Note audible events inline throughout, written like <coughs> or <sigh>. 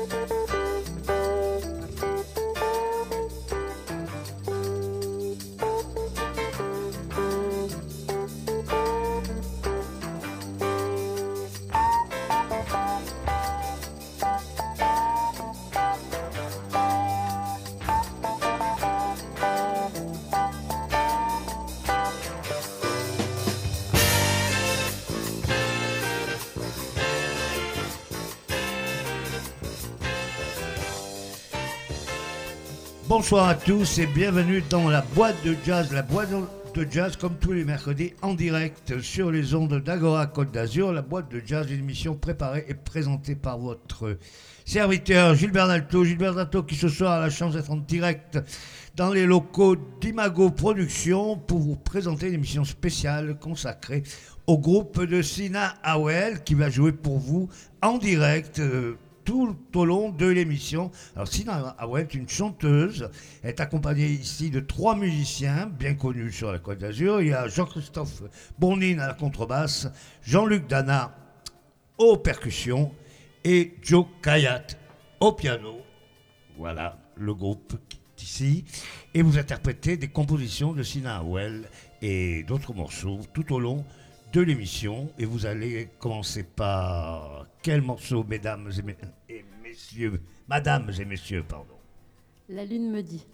Música Bonsoir à tous et bienvenue dans la boîte de jazz, la boîte de jazz comme tous les mercredis en direct sur les ondes d'Agora Côte d'Azur. La boîte de jazz, une émission préparée et présentée par votre serviteur Gilbert Dalto. Gilbert Dalto qui ce soir a la chance d'être en direct dans les locaux d'Imago Productions pour vous présenter une émission spéciale consacrée au groupe de Sina Awel qui va jouer pour vous en direct. Euh, tout au long de l'émission. Alors Sina Awel est une chanteuse, est accompagnée ici de trois musiciens bien connus sur la Côte d'Azur. Il y a Jean-Christophe Bournine à la contrebasse, Jean-Luc Dana aux percussions et Joe Kayat au piano. Voilà le groupe ici. Et vous interprétez des compositions de Sina Awel et d'autres morceaux tout au long de l'émission. Et vous allez commencer par quel morceau, mesdames et, messieurs Madames et messieurs, pardon. La lune me dit.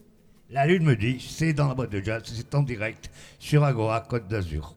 La lune me dit, c'est dans la boîte de jazz, c'est en direct sur Agora Côte d'Azur.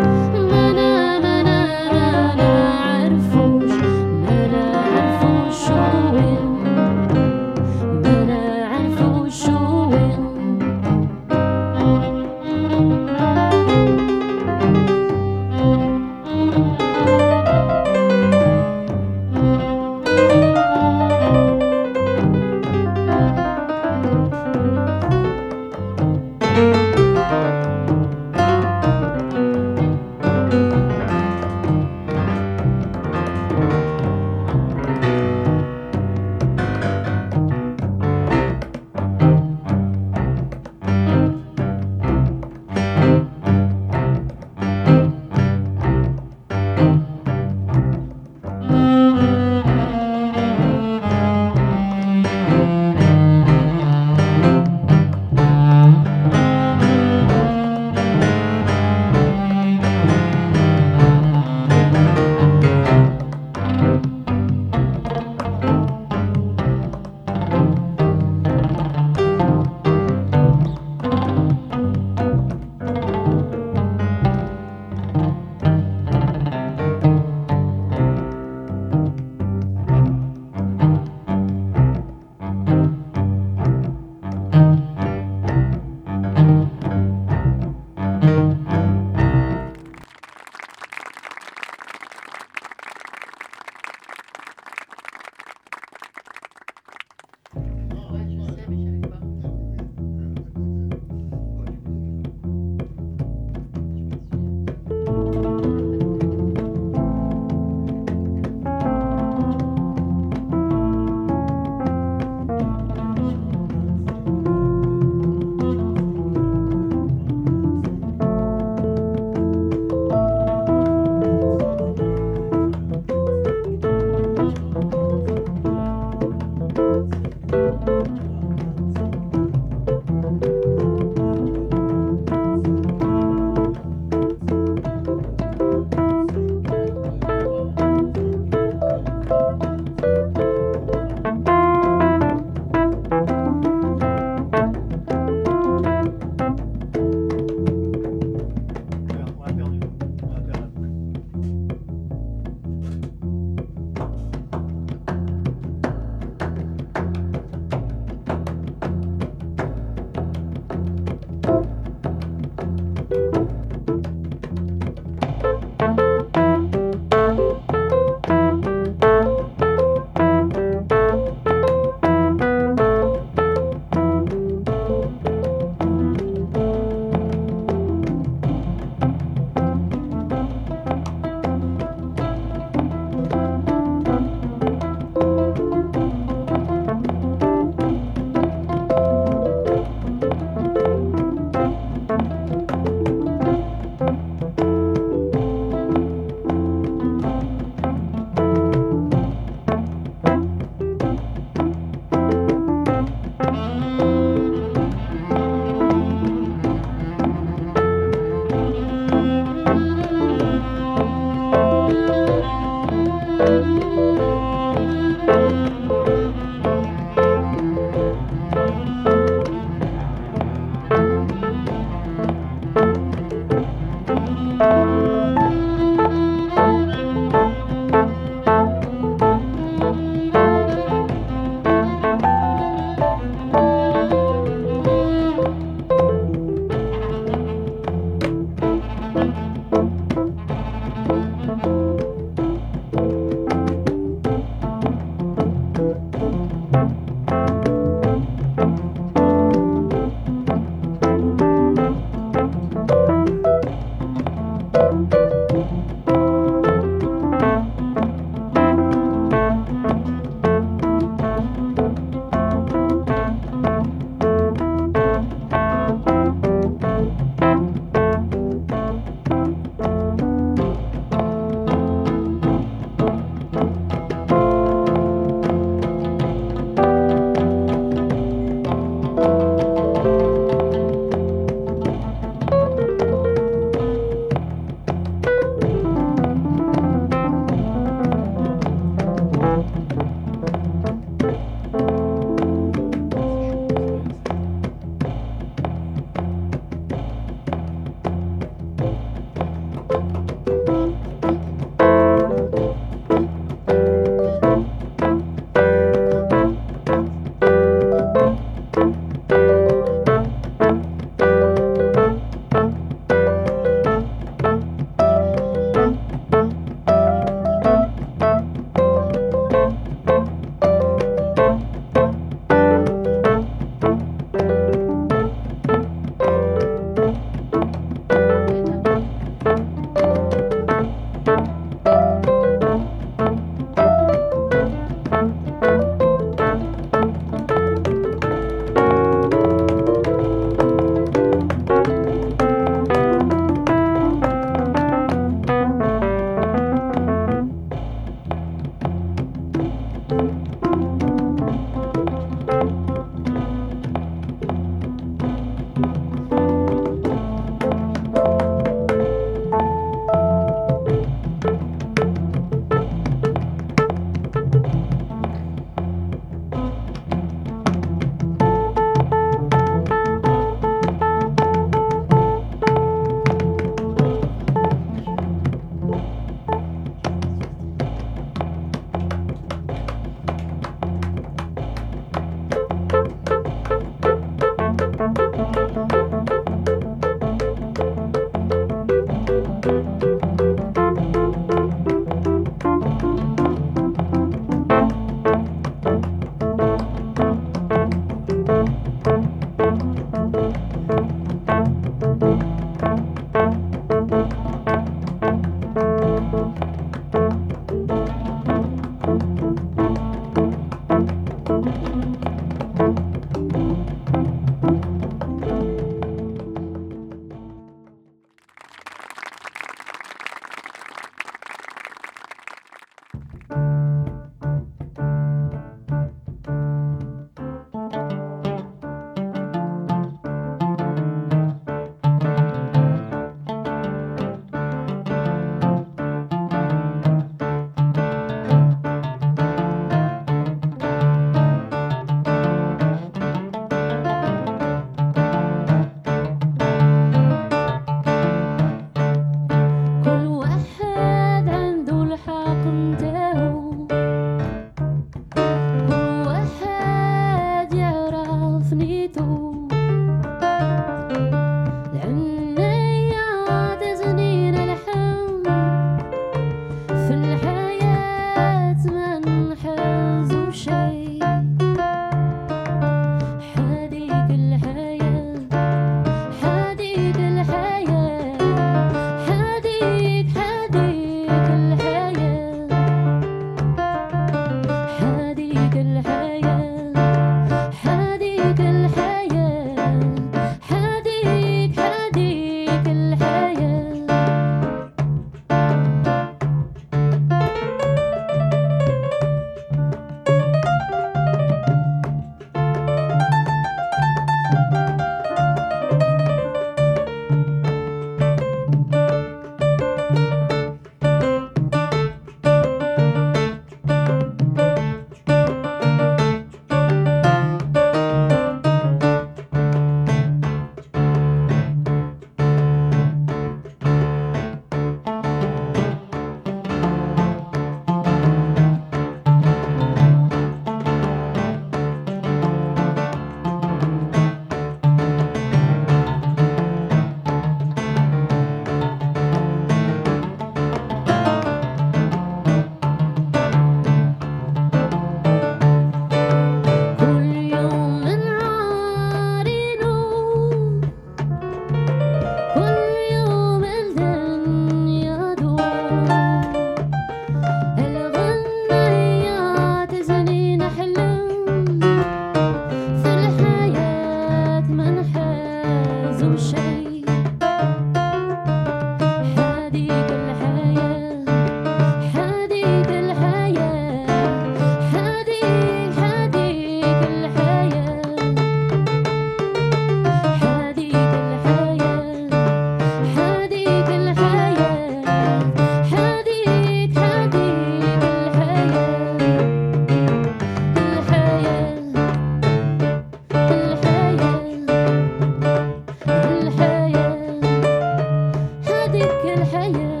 بعدك الحياة.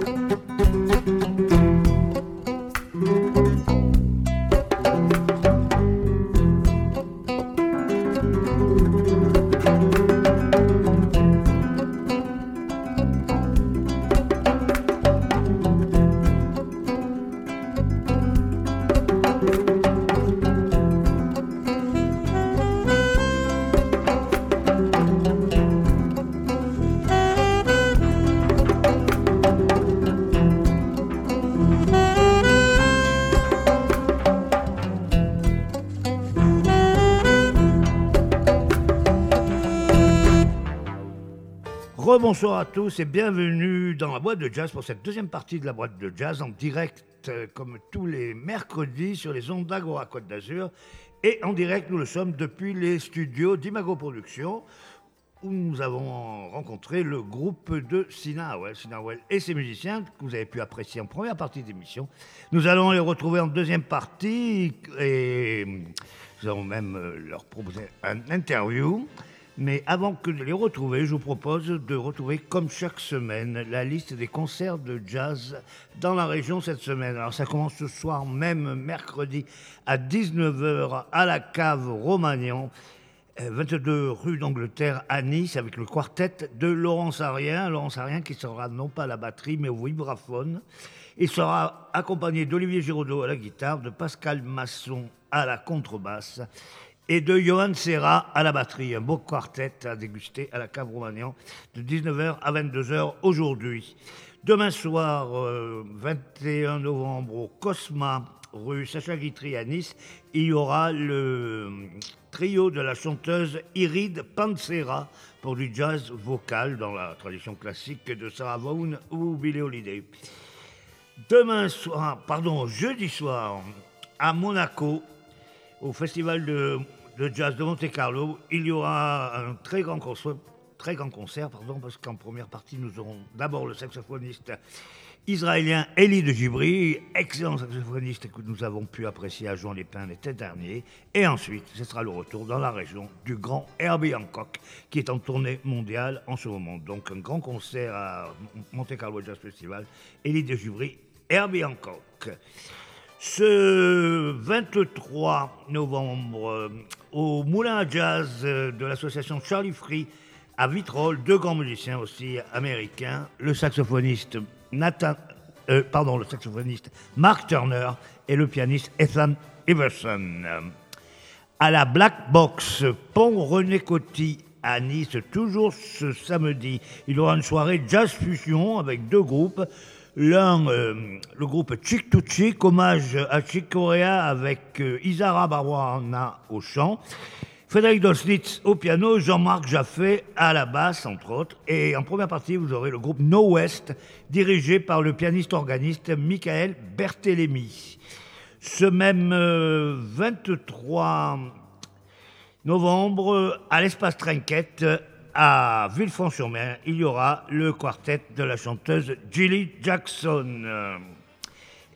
Bye. Rebonsoir à tous et bienvenue dans la boîte de jazz pour cette deuxième partie de la boîte de jazz en direct euh, comme tous les mercredis sur les ondes d'Agora Côte d'Azur. Et en direct, nous le sommes depuis les studios d'Imago Productions où nous avons rencontré le groupe de Sina Howell, Sina Howell et ses musiciens que vous avez pu apprécier en première partie d'émission. Nous allons les retrouver en deuxième partie et nous allons même euh, leur proposer un interview. Mais avant que de les retrouver, je vous propose de retrouver, comme chaque semaine, la liste des concerts de jazz dans la région cette semaine. Alors ça commence ce soir même, mercredi, à 19h, à la cave Romagnan. euh, 22 rue d'Angleterre à Nice avec le quartet de Laurence Arien. Laurence Arien qui sera non pas à la batterie mais au vibraphone. Il sera accompagné d'Olivier Giraudot à la guitare, de Pascal Masson à la contrebasse et de Johan Serra à la batterie. Un beau quartet à déguster à la cave Romagnan de 19h à 22h aujourd'hui. Demain soir, euh, 21 novembre, au Cosma, rue Sacha Guitry à Nice, il y aura le trio de la chanteuse Iride Pansera pour du jazz vocal dans la tradition classique de Sarah Vaughan ou Billie Holiday. Demain soir, pardon, jeudi soir, à Monaco, au festival de, jazz de Monte Carlo, il y aura un très grand concert, pardon, parce qu'en première partie, nous aurons d'abord le saxophoniste israélien Elie de Gibri, excellent saxophoniste que nous avons pu apprécier à Jean-les-Pins l'été dernier. Et ensuite, ce sera le retour dans la région du grand Herbie Hancock, qui est en tournée mondiale en ce moment. Donc, un grand concert à Monte Carlo Jazz Festival, Elie de Gibri, Herbie Hancock. Ce 23 novembre, euh, au Moulin à Jazz euh, de l'association Charlie Free à Vitrolles, deux grands musiciens aussi américains, le saxophoniste Nathan, euh, pardon, le saxophoniste Mark Turner et le pianiste Ethan Iverson. À la Black Box, Pont René Coty à Nice, toujours ce samedi, il y aura une soirée jazz fusion avec deux groupes. L'un, euh, le groupe Chick to Chick, hommage à Chick Corea avec euh, Isara Barwana au chant, Frédéric Doslitz au piano, Jean-Marc Jaffé à la basse, entre autres. Et en première partie, vous aurez le groupe No West, dirigé par le pianiste-organiste Michael Berthelemy. Ce même euh, 23 novembre, à l'espace Trinquette, à Villefranche-sur-Mer, il y aura le quartet de la chanteuse Gilly Jackson.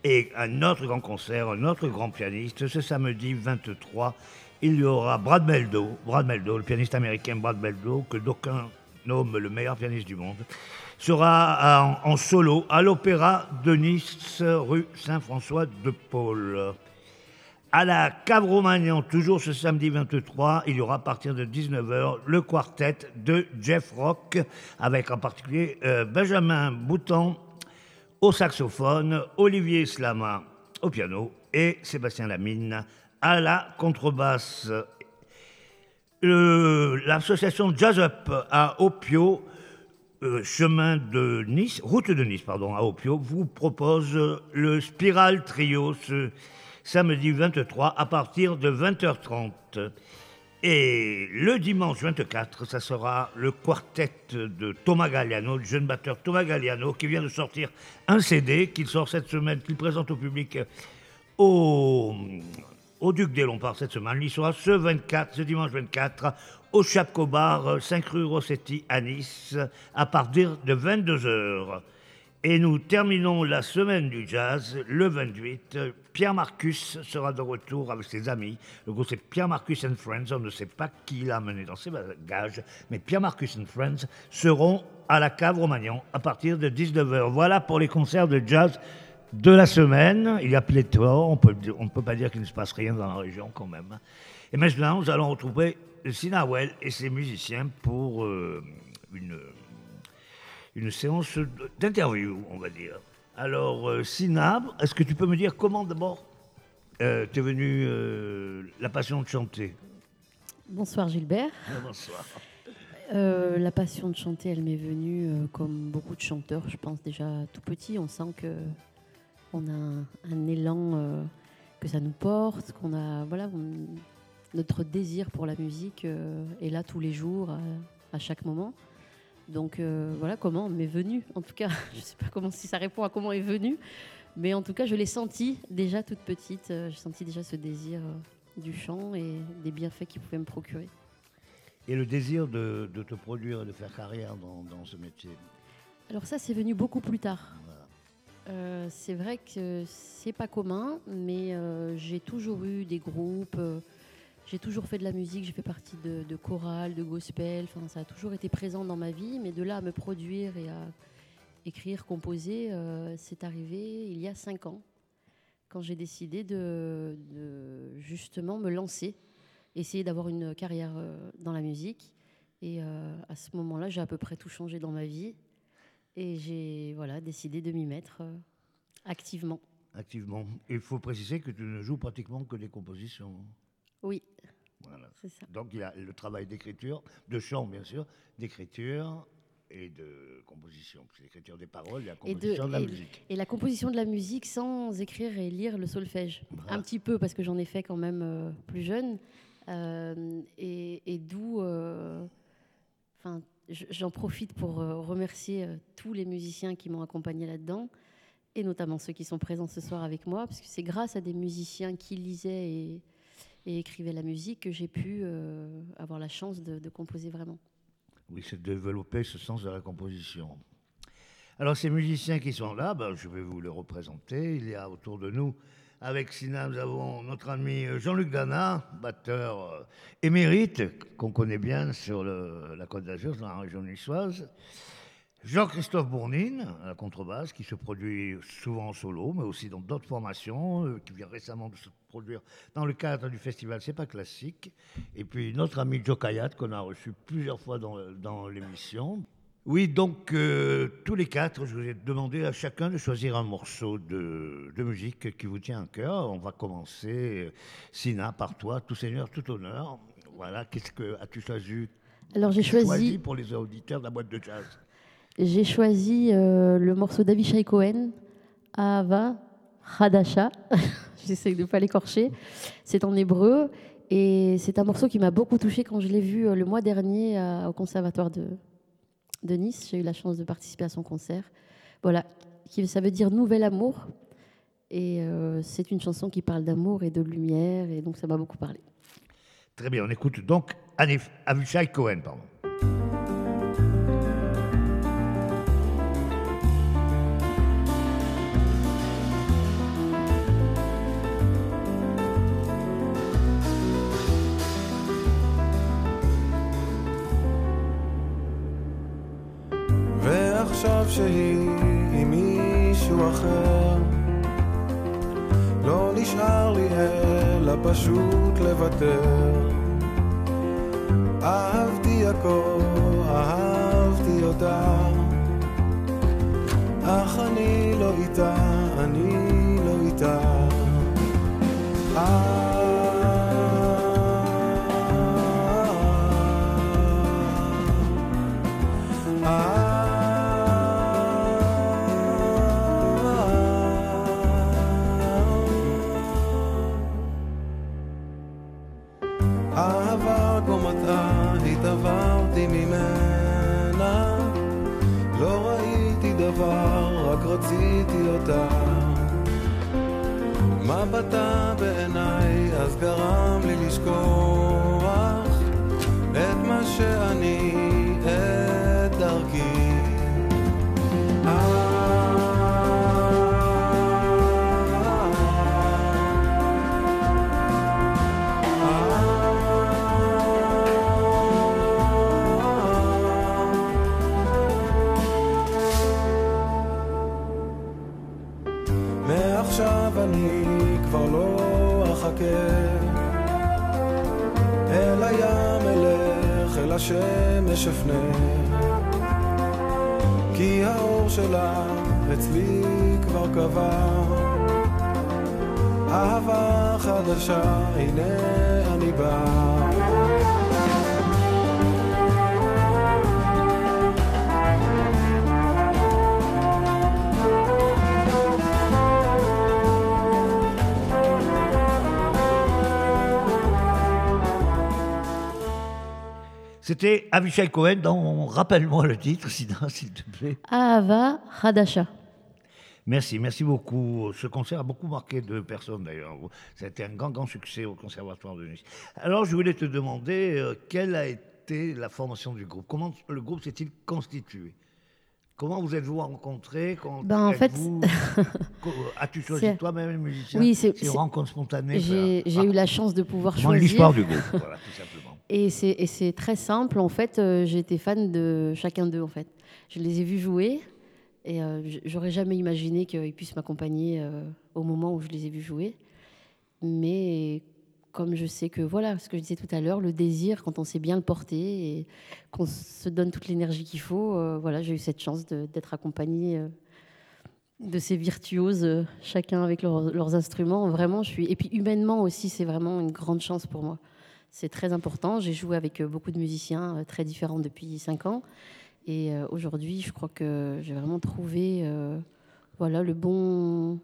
Et un autre grand concert, un autre grand pianiste, ce samedi 23, il y aura Brad Meldo, Brad Meldo, le pianiste américain Brad Meldo, que d'aucuns nomment le meilleur pianiste du monde, sera en, en solo à l'Opéra de Nice, rue Saint-François de Paul. À la Cave Romagnan, toujours ce samedi 23, il y aura à partir de 19h le quartet de Jeff Rock, avec en particulier euh, Benjamin Bouton au saxophone, Olivier Slama au piano et Sébastien Lamine à la contrebasse. Le- L'association Jazz Up à Opio, euh, chemin de Nice, route de Nice, pardon, à Opio, vous propose euh, le Spiral Trio samedi 23 à partir de 20h30. Et le dimanche 24, ça sera le quartet de Thomas Galliano, le jeune batteur Thomas Galliano, qui vient de sortir un CD qu'il sort cette semaine, qu'il présente au public au, au Duc des Lombards cette semaine. Il sera ce 24, ce dimanche 24, au Chapco Bar, 5 rue Rossetti à Nice, à partir de 22h. Et nous terminons la semaine du jazz le 28. Pierre Marcus sera de retour avec ses amis. Le groupe c'est Pierre Marcus and Friends. On ne sait pas qui l'a mené dans ses bagages, mais Pierre Marcus and Friends seront à la cave Romagnan à partir de 19h. Voilà pour les concerts de jazz de la semaine. Il y a pléthore. On ne peut pas dire qu'il ne se passe rien dans la région quand même. Et maintenant, nous allons retrouver Sinawel et ses musiciens pour euh, une une séance d'interview, on va dire. Alors, euh, Sina, est-ce que tu peux me dire comment d'abord euh, t'es venu euh, la passion de chanter? Bonsoir Gilbert. Bonsoir. Euh, la passion de chanter, elle m'est venue euh, comme beaucoup de chanteurs, je pense déjà tout petit. On sent que on a un, un élan, que ça nous porte, qu'on a voilà on- notre désir pour la musique est là tous les jours, à, à chaque moment. Donc euh, voilà comment m'est venue. En tout cas, <laughs> je ne sais pas comment si ça répond à comment est venue, mais en tout cas, je l'ai senti déjà toute petite. euh, J'ai senti déjà ce désir euh, du chant et des bienfaits qu'il pouvait me procurer. Et le désir de, de te produire et de faire carrière dans, dans ce métier? Alors ça, c'est venu beaucoup plus tard. Euh, c'est vrai que c'est pas commun, mais euh, j'ai toujours eu des groupes, j'ai toujours fait de la musique, j'ai fait partie de, de chorales, de gospel, ça a toujours été présent dans ma vie, mais de là à me produire et à écrire, composer, euh, c'est arrivé il y a cinq ans, quand j'ai décidé de, de justement me lancer, essayer d'avoir une carrière euh, dans la musique. Et euh, à ce moment-là, j'ai à peu près tout changé dans ma vie. Et j'ai voilà, décidé de m'y mettre euh, activement. Activement. Il faut préciser que tu ne joues pratiquement que des compositions. Oui, Voilà. c'est ça. Donc il y a le travail d'écriture, de chant bien sûr, d'écriture et de composition. C'est l'écriture des paroles et la Et de- composition de, la et- musique. Et la composition de la musique sans écrire et lire le solfège. Voilà. Un petit peu, parce que j'en ai fait quand même euh, plus jeune. Euh, et et d'où. euh, Enfin, j'en profite pour remercier tous les musiciens qui m'ont accompagné là-dedans. Et notamment ceux qui sont présents ce soir avec moi, parce que c'est grâce à des musiciens qui lisaient et, et écrivaient la musique que j'ai pu euh, avoir la chance de, composer vraiment. Oui, c'est de développer ce sens de la composition. Alors, ces musiciens qui sont là, ben, je vais vous les représenter. Il y a autour de nous, avec Sina, nous avons notre ami Jean-Luc Dana, batteur euh, émérite, qu'on connaît bien sur la Côte d'Azur, dans la région niçoise. Jean-Christophe Bournine, à la contrebasse, qui se produit souvent en solo, mais aussi dans d'autres formations, euh, qui vient récemment de se produire dans le cadre du festival C'est pas classique. Et puis notre ami Joe Kayat, qu'on a reçu plusieurs fois dans, dans l'émission. Oui, donc euh, tous les quatre, je vous ai demandé à chacun de choisir un morceau de, de musique qui vous tient à cœur. On va commencer, euh, Sina, par toi, tout seigneur, tout honneur. Voilà, qu'est-ce que as-tu choisi? Alors j'ai choisi, pour les auditeurs de la boîte de jazz? J'ai choisi euh, le morceau d'Avishai Cohen, Ahava Hadasha. <laughs> J'essaye de ne pas l'écorcher. C'est en hébreu et c'est un morceau qui m'a beaucoup touché quand je l'ai vu euh, le mois dernier à- au conservatoire de, Nice. J'ai eu la chance de participer à son concert. Voilà, ça veut dire nouvel amour. Et euh, c'est une chanson qui parle d'amour et de lumière et donc ça m'a beaucoup parlé. Très bien, on écoute donc Avishai Cohen, pardon. שהיא עם מישהו אחר. לא נשאר לי אלא פשוט לוותר. אהבתי הכל, אהבתי אותה מבטה בעיניי אז גרם לי לשכוח את מה שאני, השמש אפנה כי האור שלה אצלי כבר קבע. אהבה חדשה, הנה אני בא C'était Avishai Cohen dans Rappelle-moi le titre, Sina, s'il te plaît. Ahava Hadasha. Merci, merci beaucoup. Ce concert a beaucoup marqué de personnes d'ailleurs. Ça a été un grand, grand succès au Conservatoire de Nice. Alors, je voulais te demander euh, quelle a été la formation du groupe? Comment le groupe s'est-il constitué? Comment vous êtes-vous rencontrés? Ben, en fait, <laughs> Co- As-tu choisi toi-même musicien Oui, c'est- une rencontre spontanée. J'ai eu la chance de pouvoir choisir. l'histoire du groupe, voilà, tout simplement. Et c'est très simple. En fait, euh, été fan de chacun d'eux. En fait, je les ai vus jouer et euh, j'aurais jamais imaginé qu'ils puissent m'accompagner euh, au moment où je les ai vus jouer. Mais comme je sais que voilà, ce que je disais tout à l'heure, le désir, quand on sait bien le porter et qu'on se donne toute l'énergie qu'il faut, voilà, j'ai eu cette chance d'être accompagnée. de ces virtuoses, chacun avec leurs instruments. Vraiment, je suis. Et puis humainement aussi, c'est vraiment une grande chance pour moi. C'est très important. J'ai joué avec euh, beaucoup de musiciens euh, très différents depuis cinq ans. Et euh, aujourd'hui, je crois que j'ai vraiment trouvé euh, voilà, le bon,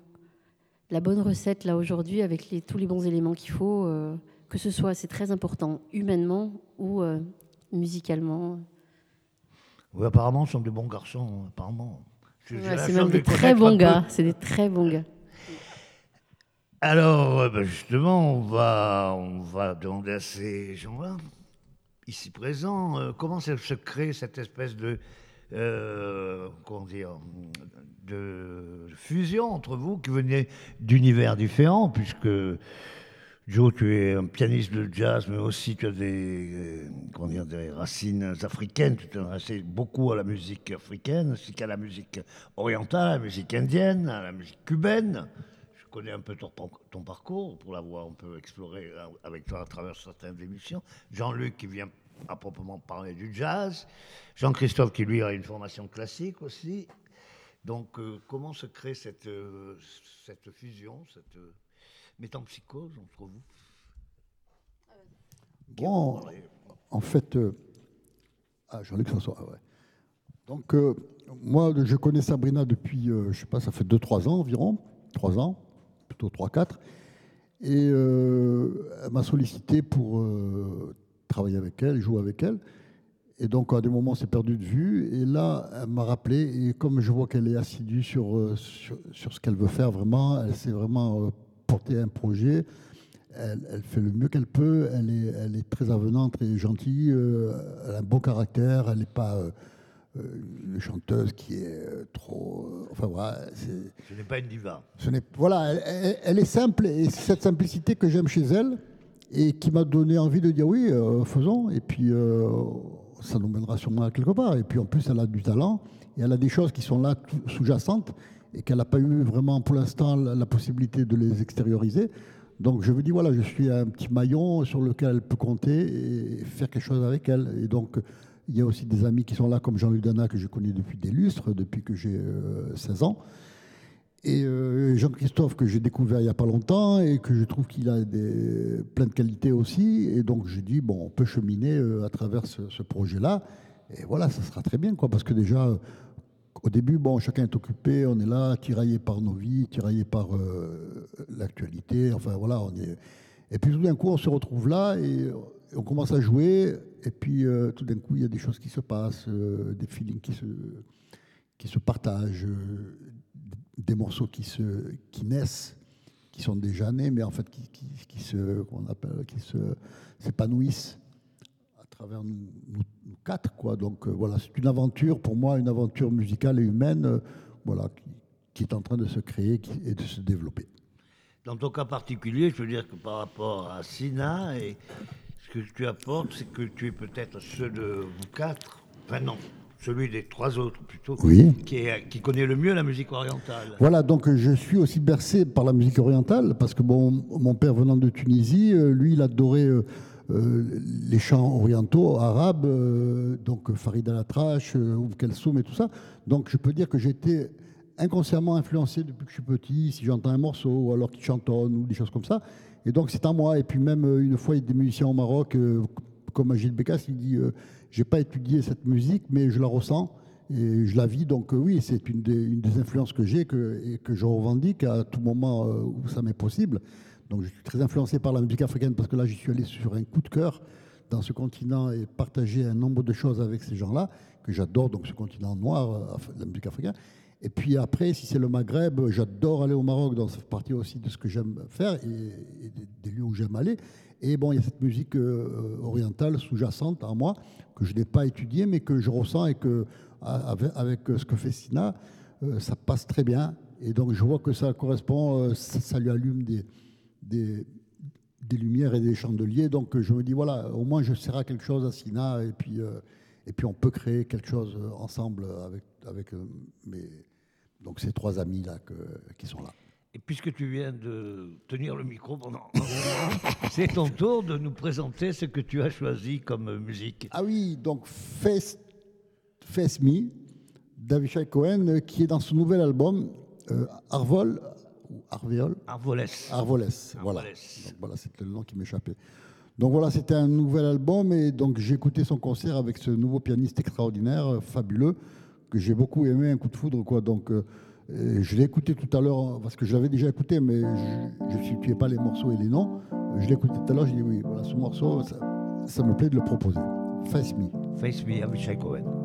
la bonne recette là aujourd'hui avec les, tous les bons éléments qu'il faut. euh, que ce soit, c'est très important, humainement ou euh, musicalement. Oui, apparemment, ce sont de bons garçons, apparemment. Ouais, c'est même de des très bons gars. C'est des très bons gars. Alors, euh, ben, justement, on va, on va demander à ces gens-là. ici présent. Euh, comment se crée cette espèce de, euh, comment dire, de fusion entre vous qui venez d'univers différents, puisque Joe, tu es un pianiste de jazz, mais aussi tu as des, comment dire, des racines africaines. Tu t'intéressais beaucoup à la musique africaine, ainsi qu'à la musique orientale, à la musique indienne, à la musique cubaine. Je connais un peu ton, parcours pour l'avoir un peu exploré euh, avec toi à travers certaines émissions. Jean-Luc qui vient à proprement parler du jazz. Jean-Christophe qui lui a une formation classique aussi. Donc euh, comment se crée cette, euh, cette fusion, cette euh, métampsychose entre vous? Bon, en fait, ah, Jean-Luc ah ouais. Donc, moi, je connais Sabrina depuis, je sais pas, ça fait 2-3 ans environ, 3 ans, plutôt 3-4. Et euh, elle m'a sollicité pour euh, travailler avec elle, jouer avec elle. Et donc, à des moments, on s'est perdu de vue. Et là, elle m'a rappelé. Et comme je vois qu'elle est assidue sur, euh, sur, sur ce qu'elle veut faire vraiment, elle s'est vraiment euh, porté un projet. Elle, elle fait le mieux qu'elle peut. Elle est, elle est très avenante, très gentille. elle a un bon caractère. Elle n'est pas une chanteuse qui est euh, trop. euh, enfin, voilà. Ce n'est pas une diva. ce n'est voilà, elle, est simple et c'est cette simplicité que j'aime chez elle et qui m'a donné envie de dire oui, euh, faisons. Et puis euh, ça nous mènera sûrement à quelque part. Et puis en plus, elle a du talent et elle a des choses qui sont là sous-jacentes et qu'elle n'a pas eu vraiment pour l'instant la, la possibilité de les extérioriser. Donc je me dis voilà, je suis un petit maillon sur lequel elle peut compter et faire quelque chose avec elle. Et donc il y a aussi des amis qui sont là comme Jean-Luc Dana que je connais depuis des lustres, depuis que j'ai euh, 16 ans. Et euh, Jean-Christophe, que j'ai découvert il n'y a pas longtemps et que je trouve qu'il a des, plein de qualités aussi. Et donc, j'ai dit, bon, on peut cheminer euh, à travers ce, projet-là. Et voilà, ça sera très bien, quoi. Parce que déjà, euh, au début, bon, chacun est occupé, on est là, tiraillé par nos vies, tiraillé par euh, l'actualité. Enfin, voilà, on est. Et puis tout d'un coup, on se retrouve là et on commence à jouer. Et puis euh, tout d'un coup, il y a des choses qui se passent, euh, des feelings qui se, qui se partagent, euh, des morceaux qui, se, qui naissent, qui sont déjà nés, mais en fait qui, qui, se, qu'on appelle, qui se, s'épanouissent à travers nous, nous- quatre. Quoi. Donc voilà, c'est une aventure, pour moi, une aventure musicale et humaine voilà, qui, est en train de se créer et de se développer. Dans ton cas particulier, je veux dire que par rapport à Sina, et que tu apportes, c'est que tu es peut-être ceux de vous quatre, enfin non, celui des trois autres plutôt, Oui. qui, est- qui connaît le mieux la musique orientale. Voilà, donc euh, je suis aussi bercé par la musique orientale, parce que bon, mon père venant de Tunisie, euh, lui, il adorait euh, les chants orientaux, arabes, euh, donc Farid Al-Atrache, Oum Kelsoum et tout ça. Donc je peux dire que j'étais inconsciemment influencé depuis que je suis petit, si j'entends un morceau, ou alors qu'il chantonne, ou des choses comme ça. Et donc c'est en moi. Et puis même euh, une fois, il y a des musiciens au Maroc, euh, comme Agile Bekas, il dit, euh, j'ai pas étudié cette musique, mais je la ressens et je la vis. Donc oui, c'est une des, influences que j'ai que, et que je revendique à tout moment où ça m'est possible. Donc je suis très influencé par la musique africaine parce que là, j'y suis allé sur un coup de cœur dans ce continent et partager un nombre de choses avec ces gens-là que j'adore, donc ce continent noir, la musique africaine. Et puis après, si c'est le Maghreb, j'adore aller au Maroc, ça fait partie aussi de ce que j'aime faire et, des, lieux où j'aime aller. Et bon, il y a cette musique euh, orientale sous-jacente en moi que je n'ai pas étudiée, mais que je ressens et que avec, avec ce que fait Sina, euh, ça passe très bien. Et donc je vois que ça correspond, euh, ça, lui allume des, des, des lumières et des chandeliers. Donc je me dis, voilà, au moins je serai quelque chose à Sina et puis, et puis on peut créer quelque chose ensemble avec, avec mes, donc ces trois amis-là qui sont là. Et puisque tu viens de tenir le micro pendant c'est ton tour de nous présenter ce que tu as choisi comme musique. Ah oui, donc Face, Face Me, d'Avishai Cohen, qui est dans son nouvel album euh, Arvol, ou Arvolès. Arvoles, voilà. Arvolès. Donc voilà, c'était le nom qui m'échappait. Donc voilà, c'était un nouvel album et donc j'ai écouté son concert avec ce nouveau pianiste extraordinaire, euh, fabuleux, que j'ai beaucoup aimé, un coup de foudre quoi. Donc euh, je l'ai écouté tout à l'heure euh, parce que je l'avais déjà écouté, mais je ne situais pas les morceaux et les noms. Euh, Je l'ai écouté tout à l'heure, j'ai dit oui, voilà, ce morceau, ça, ça me plaît de le proposer. Face Me. Face Me, Avishai Cohen.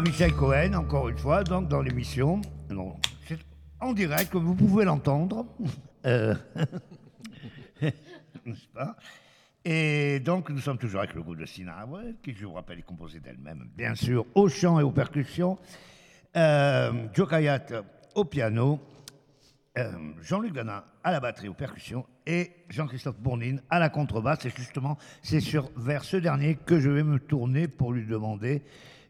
Michel Cohen, encore une fois, donc dans l'émission. C'est en direct, vous pouvez l'entendre. Euh, <laughs> pas? Et donc, nous sommes toujours avec le groupe de Sinabre, qui, je vous rappelle, est composé d'elle-même, bien sûr, au chant et aux percussions. Euh, Joe Kayat au piano, euh, Jean-Luc Dana à la batterie aux percussions et Jean-Christophe Bournine à la contrebasse. Et justement, c'est vers ce dernier que je vais me tourner pour lui demander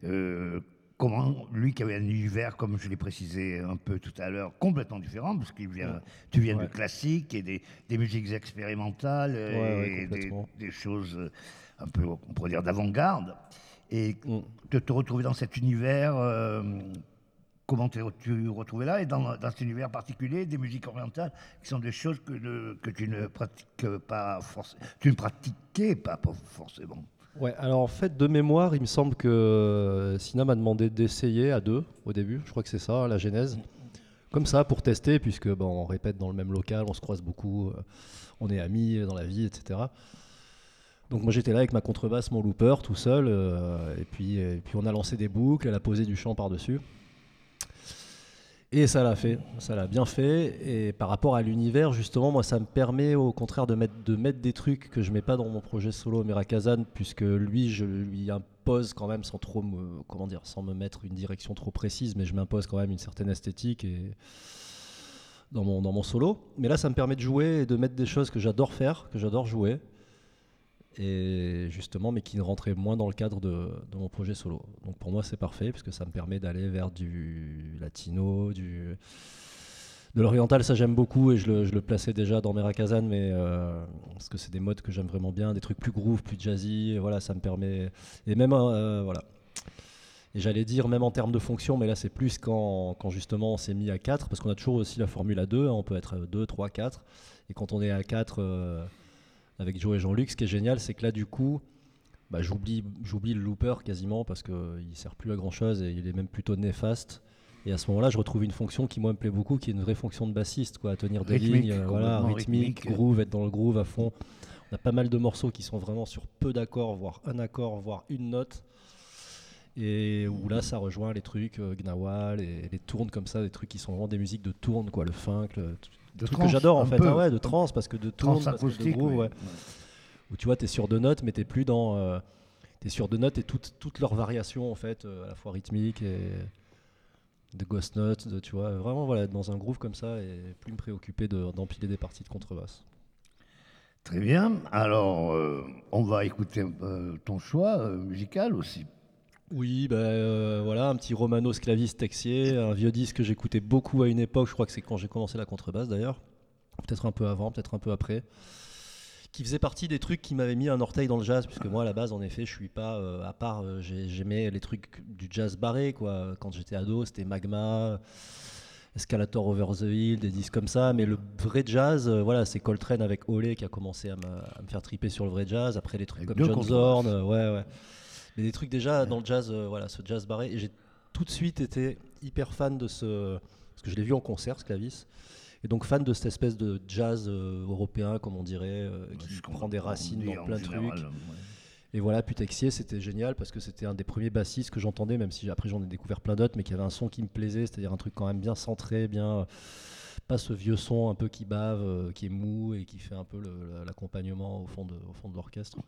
euh, comment, lui qui avait un univers, comme je l'ai précisé un peu tout à l'heure, complètement différent, parce que vient, tu viens Ouais. du classique et des, des musiques expérimentales Ouais, et des, choses euh, un peu, on pourrait dire, d'avant-garde. Et Mm. de te retrouver dans cet univers, euh, comment tu retrouvé là? Et dans, dans cet univers particulier, des musiques orientales, qui sont des choses que, de- que tu ne pratiques pas forcément. Tu ne pratiquais pas forcément. Ouais, alors en fait, de mémoire, il me semble que euh, Sina m'a demandé d'essayer à deux au début. Je crois que c'est ça, la genèse. Comme ça, pour tester, puisque on répète dans le même local, on se croise beaucoup, euh, on est amis dans la vie, etc. Donc moi j'étais là avec ma contrebasse, mon looper, tout seul, euh, et, puis, et puis on a lancé des boucles, elle a posé du chant par-dessus. Et ça l'a fait, ça l'a bien fait. Et par rapport à l'univers, justement, moi, ça me permet au contraire de mettre, de mettre des trucs que je mets pas dans mon projet solo Mirakazan, puisque lui, je lui impose quand même sans trop me, comment dire, sans me mettre une direction trop précise, mais je m'impose quand même une certaine esthétique et dans mon, dans mon solo. Mais là, ça me permet de jouer et de mettre des choses que j'adore faire, que j'adore jouer. Et justement, mais qui ne rentraient moins dans le cadre de, mon projet solo. Donc pour moi, c'est parfait, parce que ça me permet d'aller vers du latino, du, de l'oriental, ça j'aime beaucoup et je le, je le plaçais déjà dans Merakazan, mais euh, parce que c'est des modes que j'aime vraiment bien, des trucs plus groove, plus jazzy, et voilà, ça me permet. Et même, euh, voilà. Et j'allais dire, même en termes de fonction, mais là c'est plus quand, quand justement on s'est mis à 4, parce qu'on a toujours aussi la formule à 2, hein, on peut être 2, 3, 4. Et quand on est à 4 euh, avec Joe et Jean-Luc, ce qui est génial, c'est que là du coup, bah, j'oublie, j'oublie le looper quasiment parce qu'il ne sert plus à grand chose et il est même plutôt néfaste. Et à ce moment-là, je retrouve une fonction qui moi me plaît beaucoup, qui est une vraie fonction de bassiste, quoi, à tenir des Rythmique, lignes, euh, voilà, rythmique. groove, être dans le groove à fond. On a pas mal de morceaux qui sont vraiment sur peu d'accords, voire un accord, voire une note. Et où là, ça rejoint les trucs euh, Gnawal et les tournes comme ça, des trucs qui sont vraiment des musiques de tourne, quoi, le funk, le, De truc que j'adore en fait, ah ouais, de trance parce que de Trans parce que de acoustique. groove, oui. ouais. Où tu vois, tu es sur deux notes, mais tu plus dans. euh, t'es sur deux notes et toutes, toutes leurs variations, en fait, euh, à la fois rythmiques et de ghost notes, de, tu vois, vraiment, voilà, être dans un groove comme ça et plus me préoccuper de- d'empiler des parties de contrebasse. Très bien. Alors, euh, on va écouter euh, ton choix euh, musical aussi. Oui, bah, euh, voilà, un petit Romano Sclavis Texier, un vieux disque que j'écoutais beaucoup à une époque, je crois que c'est quand j'ai commencé la contrebasse d'ailleurs, peut-être un peu avant, peut-être un peu après, qui faisait partie des trucs qui m'avaient mis un orteil dans le jazz, puisque moi à la base en effet je suis pas, euh, à part euh, j'ai- j'aimais les trucs du jazz barré, quoi. quand j'étais ado c'était Magma, Escalator Over the Hill, des disques comme ça, mais le vrai jazz, voilà, c'est Coltrane avec Olé qui a commencé à me, à me faire triper sur le vrai jazz, après les trucs Avec comme John. Zorn, ouais, ouais. Mais des trucs déjà dans le jazz, euh, voilà, ce jazz barré. Et j'ai tout de suite été hyper fan de ce. Parce que je l'ai vu en concert, Sclavis. Et donc fan de cette espèce de jazz euh, européen, comme on dirait, euh, qui Ce prend des racines dans plein de général, trucs. ouais. Et voilà, Putexier, c'était génial parce que c'était un des premiers bassistes que j'entendais, même si après j'en ai découvert plein d'autres, mais qui avait un son qui me plaisait, c'est-à-dire un truc quand même bien centré, bien. Pas ce vieux son un peu qui bave, euh, qui est mou et qui fait un peu l'accompagnement au fond de, au fond de l'orchestre.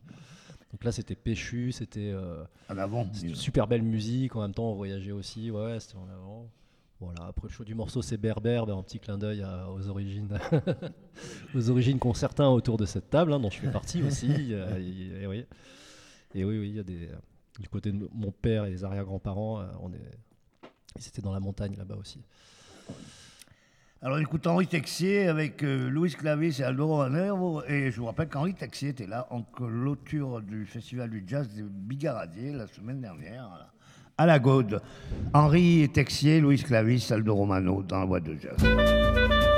Donc là, c'était péchu, c'était. euh, En avant. c'était une super belle musique, en même temps on voyageait aussi, ouais, c'était en avant. Voilà, après le choix du morceau c'est Berbère, ben, un petit clin d'œil aux origines <laughs> aux origines qu'ont certains autour de cette table, hein, dont je fais partie <laughs> aussi. euh, et, et oui. et oui, oui, il y a des. Du côté de mon père et les arrière-grands-parents, euh, on est. Ils étaient dans la montagne là-bas aussi. Alors, écoute Henri Texier avec euh, Louis Clavis et Aldo Romano. Et je vous rappelle qu'Henri Texier était là en clôture du Festival du Jazz des Bigaradier la semaine dernière, à la Gaude. Henri Texier, Louis Clavis, Aldo Romano dans la boîte de jazz.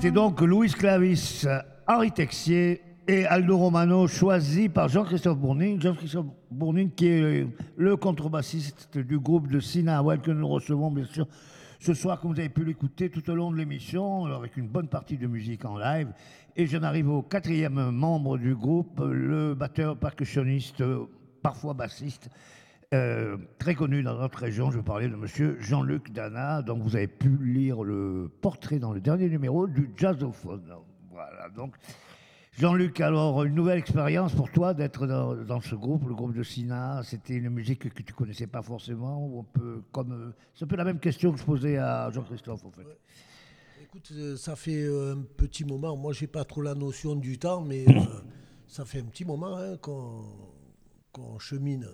C'était donc Louis Clavis, Henri Texier et Aldo Romano, choisis par Jean-Christophe Bournine. Jean-Christophe Bournine, qui est le contrebassiste du groupe de Sina que nous recevons, bien sûr, ce soir, comme vous avez pu l'écouter tout au long de l'émission, avec une bonne partie de musique en live. Et j'en arrive au quatrième membre du groupe, le batteur percussionniste, parfois bassiste, euh, très connu dans notre région. Je parler de monsieur Jean-Luc Dana, dont vous avez pu lire le portrait dans le dernier numéro du Jazzophone. Voilà, donc Jean-Luc, alors une nouvelle expérience pour toi d'être dans, dans ce groupe, le groupe de Sina. C'était une musique que tu connaissais pas forcément. ou on peut, comme, euh, c'est un peu la même question que je posais à Jean-Christophe, en fait. Écoute, euh, ça fait un petit moment. Moi, j'ai pas trop la notion du temps, mais <coughs> euh, ça fait un petit moment hein, qu'on qu'on chemine.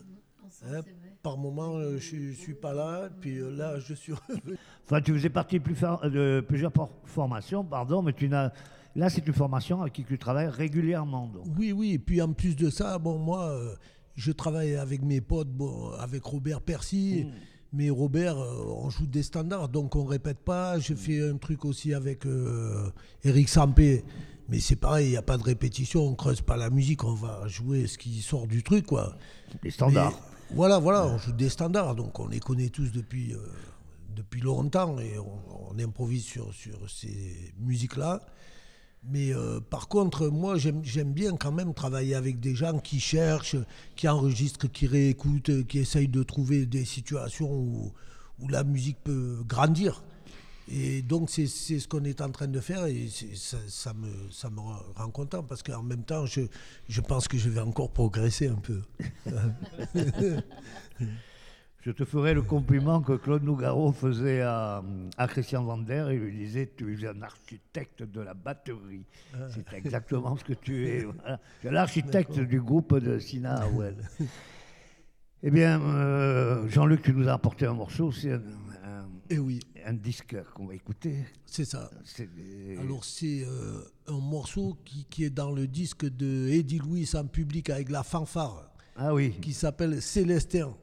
Hein, par moment, euh, je, je suis pas là, puis euh, là, je suis revenu. <laughs> Enfin, tu faisais partie de, plus fa- de plusieurs por- formations, pardon, mais tu n'as. Là, c'est une formation avec qui tu travailles régulièrement. Donc. Oui, oui. Et puis en plus de ça, bon, moi, euh, je travaille avec mes potes, bon, avec Robert Percy. Mais Robert, euh, on joue des standards, donc on répète pas. Je fais un truc aussi avec euh, Eric Sampé. Mais c'est pareil, il n'y a pas de répétition, on creuse pas la musique, on va jouer ce qui sort du truc, quoi. Les standards. Mais voilà, voilà, on joue des standards, donc on les connaît tous depuis, euh, longtemps et on, improvise sur, ces musiques-là. Mais euh, par contre, moi, j'aime bien quand même travailler avec des gens qui cherchent, qui enregistrent, qui réécoutent, qui essayent de trouver des situations où la musique peut grandir. Et donc, c'est ce qu'on est en train de faire et ça, ça me, ça me rend content parce qu'en même temps, je, je pense que je vais encore progresser un peu. <laughs> Je te ferai le compliment que Claude Nougaro faisait à, à Christian Vander. Il lui disait Tu es un architecte de la batterie. C'est exactement ce que tu <laughs> es. Voilà. Tu es l'architecte du groupe de Sina Howell. <laughs> eh bien, euh, Jean-Luc, tu nous as apporté un morceau. C'est Et oui, un disque qu'on va écouter. c'est ça. C'est- Alors c'est euh, un morceau qui, qui est dans le disque de Eddie Louis en public avec la fanfare ah oui, qui s'appelle Célestin.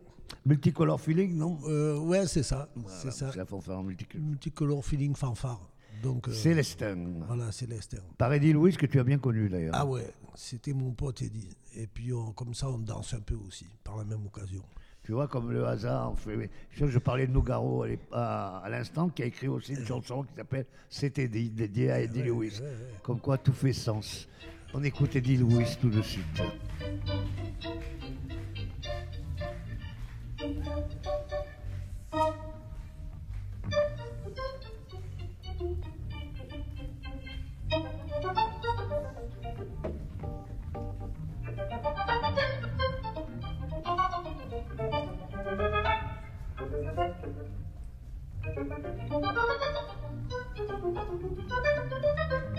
Multicolor Feeling, non? Euh, ouais, c'est ça. Voilà, c'est ça. La fanfare en multicolore. Multicolor feeling fanfare. Donc euh, Célestin. voilà, Célestin. Par Eddie Louis, que tu as bien connu d'ailleurs. Ah ouais, c'était mon pote Eddie. Et puis on- comme ça, on danse un peu aussi, par la même occasion. Tu vois, comme le hasard fait. Je, parlais de Nougaro à, l'instant, qui a écrit aussi une chanson qui s'appelle C'était dit, dédiée à Eddie Lewis. Comme quoi tout fait sens. On écoute Eddie Lewis tout de suite. Thank you.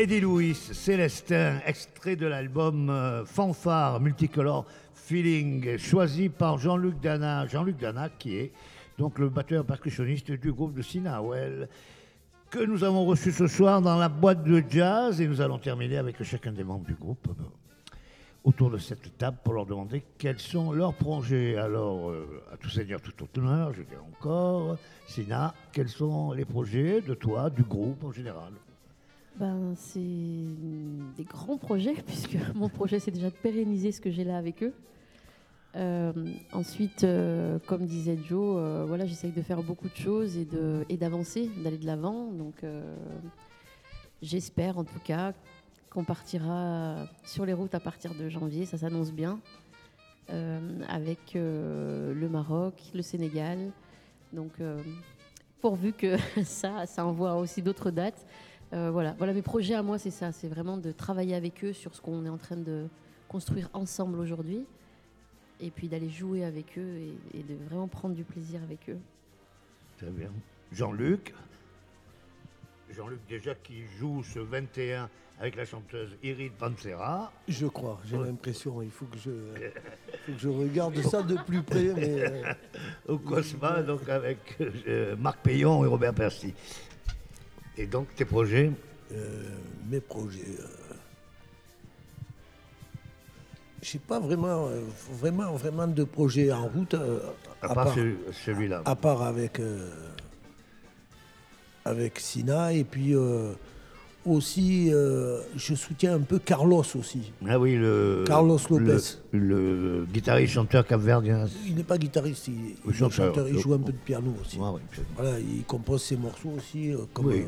Eddie Louis, Célestin, extrait de l'album euh, Fanfare Multicolore Feeling, choisi par Jean-Luc Dana. Jean-Luc Dana, qui est donc le batteur percussionniste du groupe de Sinawell, que nous avons reçu ce soir dans la boîte de jazz. Et nous allons terminer avec chacun des membres du groupe euh, autour de cette table pour leur demander quels sont leurs projets. Alors, euh, à tout seigneur, tout honneur, je dis encore, Sina, quels sont les projets de toi, du groupe en général? Ben, c'est des grands projets, <laughs> puisque mon projet, c'est déjà de pérenniser ce que j'ai là avec eux. Euh, ensuite, euh, comme disait Joe, euh, voilà, j'essaye de faire beaucoup de choses et et d'avancer, d'aller de l'avant. Donc, j'espère en tout cas qu'on partira sur les routes à partir de janvier, ça s'annonce bien, avec le Maroc, le Sénégal. Donc, pourvu que <laughs> ça, ça envoie aussi d'autres dates. Euh, voilà. voilà, mes projets à moi, c'est ça. C'est vraiment de travailler avec eux sur ce qu'on est en train de construire ensemble aujourd'hui. Et puis d'aller jouer avec eux et, et de vraiment prendre du plaisir avec eux. Très bien. Jean-Luc? Jean-Luc, déjà qui joue ce 21 avec la chanteuse Irid Pansera. Je crois, j'ai l'impression. Il faut que je, <laughs> faut que je regarde ça de plus près. Mais euh, au Cosma, donc avec euh, Marc Payon et Robert Percy. Et donc tes projets euh, mes projets. euh, j'ai pas vraiment, euh, vraiment, vraiment de projets en route. À part celui- celui-là. À part avec, avec Sina. Et puis aussi, euh, je soutiens un peu Carlos aussi. Ah oui, le. Carlos Lopez. Le, le guitariste chanteur capverdien. Il n'est pas guitariste, il, chanteur, chanteur, il joue un peu de piano aussi. Ouais, absolument. Voilà, il compose ses morceaux aussi, euh, comme, Oui. euh,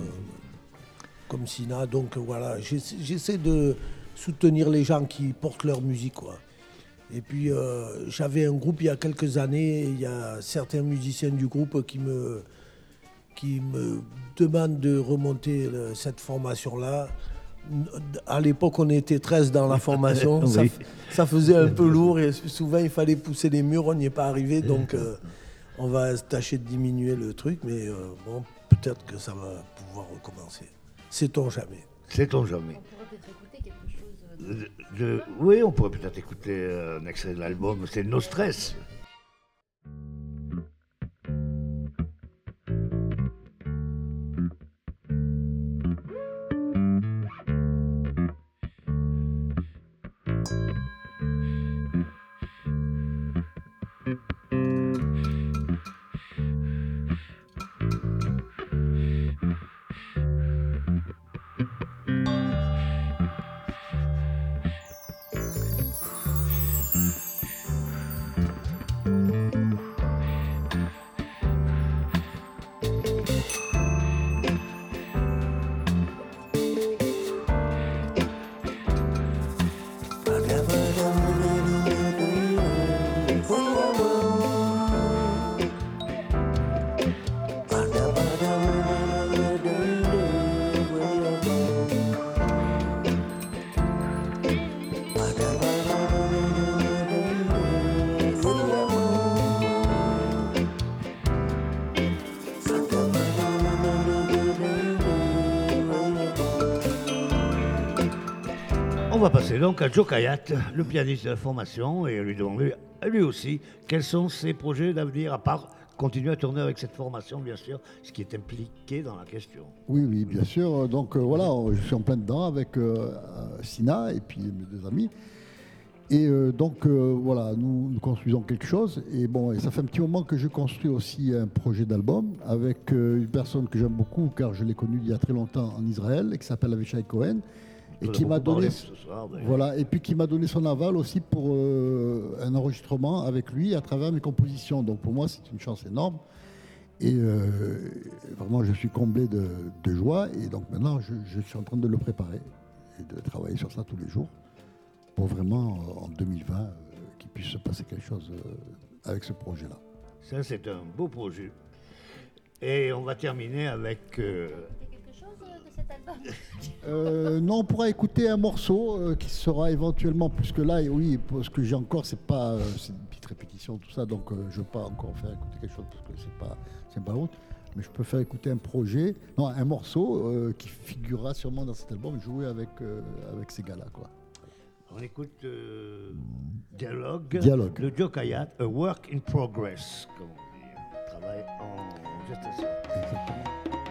comme Sina. Donc voilà, j'essa- j'essaie de soutenir les gens qui portent leur musique. Quoi. Et puis j'avais un groupe il y a quelques années, il y a certains musiciens du groupe qui me, qui me demandent de remonter le- cette formation-là. À l'époque, on était 13 dans la formation. <laughs> ça, Oui. f- ça faisait un peu lourd et souvent il fallait pousser les murs, on n'y est pas arrivé. Donc euh, on va tâcher de diminuer le truc, mais euh, bon, peut-être que ça va pouvoir recommencer. Sait-on jamais. Sait-on jamais De- de- Oui, on pourrait peut-être écouter euh, un extrait de l'album, c'est No Stress. Passer donc à Joe Kayat, le pianiste de la formation, et lui demander à lui aussi quels sont ses projets d'avenir, à part continuer à tourner avec cette formation, bien sûr, ce qui est impliqué dans la question. Oui, oui, bien sûr. Donc euh, voilà, je suis en plein dedans avec euh, Sina et puis mes deux amis. Et euh, donc voilà, nous, nous construisons quelque chose. Et bon, et ça fait un petit moment que je construis aussi un projet d'album avec une personne que j'aime beaucoup, car je l'ai connue il y a très longtemps en Israël, et qui s'appelle Avishai Cohen, et qui m'a donné, soir, voilà, et puis qui m'a donné son aval aussi pour euh, un enregistrement avec lui à travers mes compositions. Donc pour moi, c'est une chance énorme. Et euh, vraiment, je suis comblé de, de joie. Et donc maintenant, je, je suis en train de le préparer et de travailler sur ça tous les jours pour vraiment, euh, en 2020, euh, qu'il puisse se passer quelque chose avec ce projet-là. Ça, c'est un beau projet. Et on va terminer avec. euh, quelque chose de cet album <laughs> Euh, non, on pourra écouter un morceau euh, qui sera éventuellement, puisque là, et oui, ce que j'ai encore, c'est pas, euh, c'est une petite répétition, tout ça, donc euh, je ne veux pas encore faire écouter quelque chose parce que c'est pas, c'est pas la route. Mais je peux faire écouter un projet, non, un morceau euh, qui figurera sûrement dans cet album, joué avec, euh, avec ces gars-là. Quoi. On écoute euh, Dialogue, Dialogue. de Joe Kayat, A Work in Progress, comme on dit, un travail en gestation. Après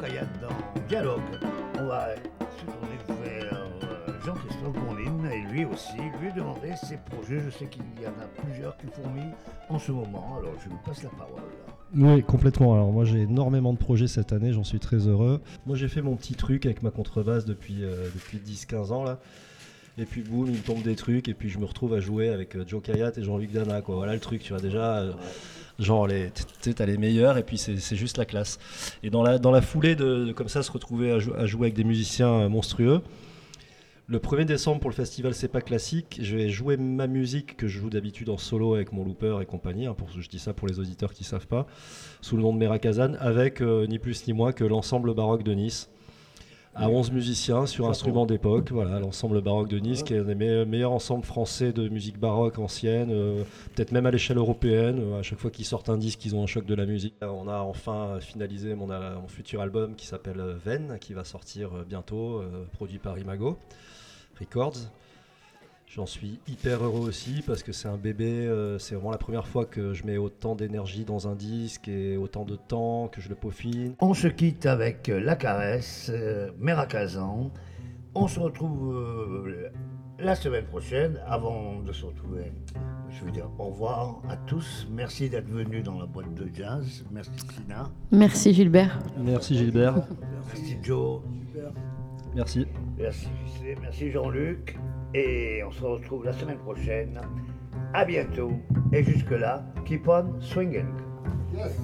dans Dialogue, on va se tourner vers euh, Jean-Christophe Bourline et lui aussi, lui demander ses projets. Je sais qu'il y en a plusieurs qui fourmillent en ce moment, alors je lui passe la parole. Oui, complètement. Alors moi j'ai énormément de projets cette année, j'en suis très heureux. Moi j'ai fait mon petit truc avec ma contrebasse depuis, euh, depuis 10-15 ans là. Et puis boum, il me tombe des trucs et puis je me retrouve à jouer avec euh, Joe Kayat et Jean-Luc Dana. Quoi. Voilà le truc, tu vois déjà. euh, genre les, t'as les meilleurs et puis c'est juste la classe. Et dans la, dans la foulée de, comme ça se retrouver à, à jouer avec des musiciens euh, monstrueux. Le 1er décembre pour le festival C'est pas classique, je vais jouer ma musique que je joue d'habitude en solo avec mon looper et compagnie, hein, pour, je dis ça pour les auditeurs qui savent pas, sous le nom de Merakazan, avec euh, ni plus ni moins que l'ensemble baroque de Nice, à 11 musiciens sur instruments d'époque, voilà, l'ensemble baroque de Nice, qui est un des me- meilleurs ensembles français de musique baroque ancienne, euh, peut-être même à l'échelle européenne, euh, à chaque fois qu'ils sortent un disque, ils ont un choc de la musique. On a enfin finalisé mon, euh, mon futur album qui s'appelle euh, Ven, qui va sortir euh, bientôt, euh, produit par Imago. Records. J'en suis hyper heureux aussi parce que c'est un bébé, euh, c'est vraiment la première fois que je mets autant d'énergie dans un disque et autant de temps que je le peaufine. On se quitte avec La Caresse, euh, Merakazan. On se retrouve euh, la semaine prochaine. Avant de se retrouver, je veux dire au revoir à tous. Merci d'être venus dans la boîte de jazz. Merci Sina. Merci Gilbert. Merci Gilbert, Merci Joe. merci. Merci. Merci Jean-Luc. Et on se retrouve la semaine prochaine. À bientôt. Et jusque-là, keep on swinging. Yes.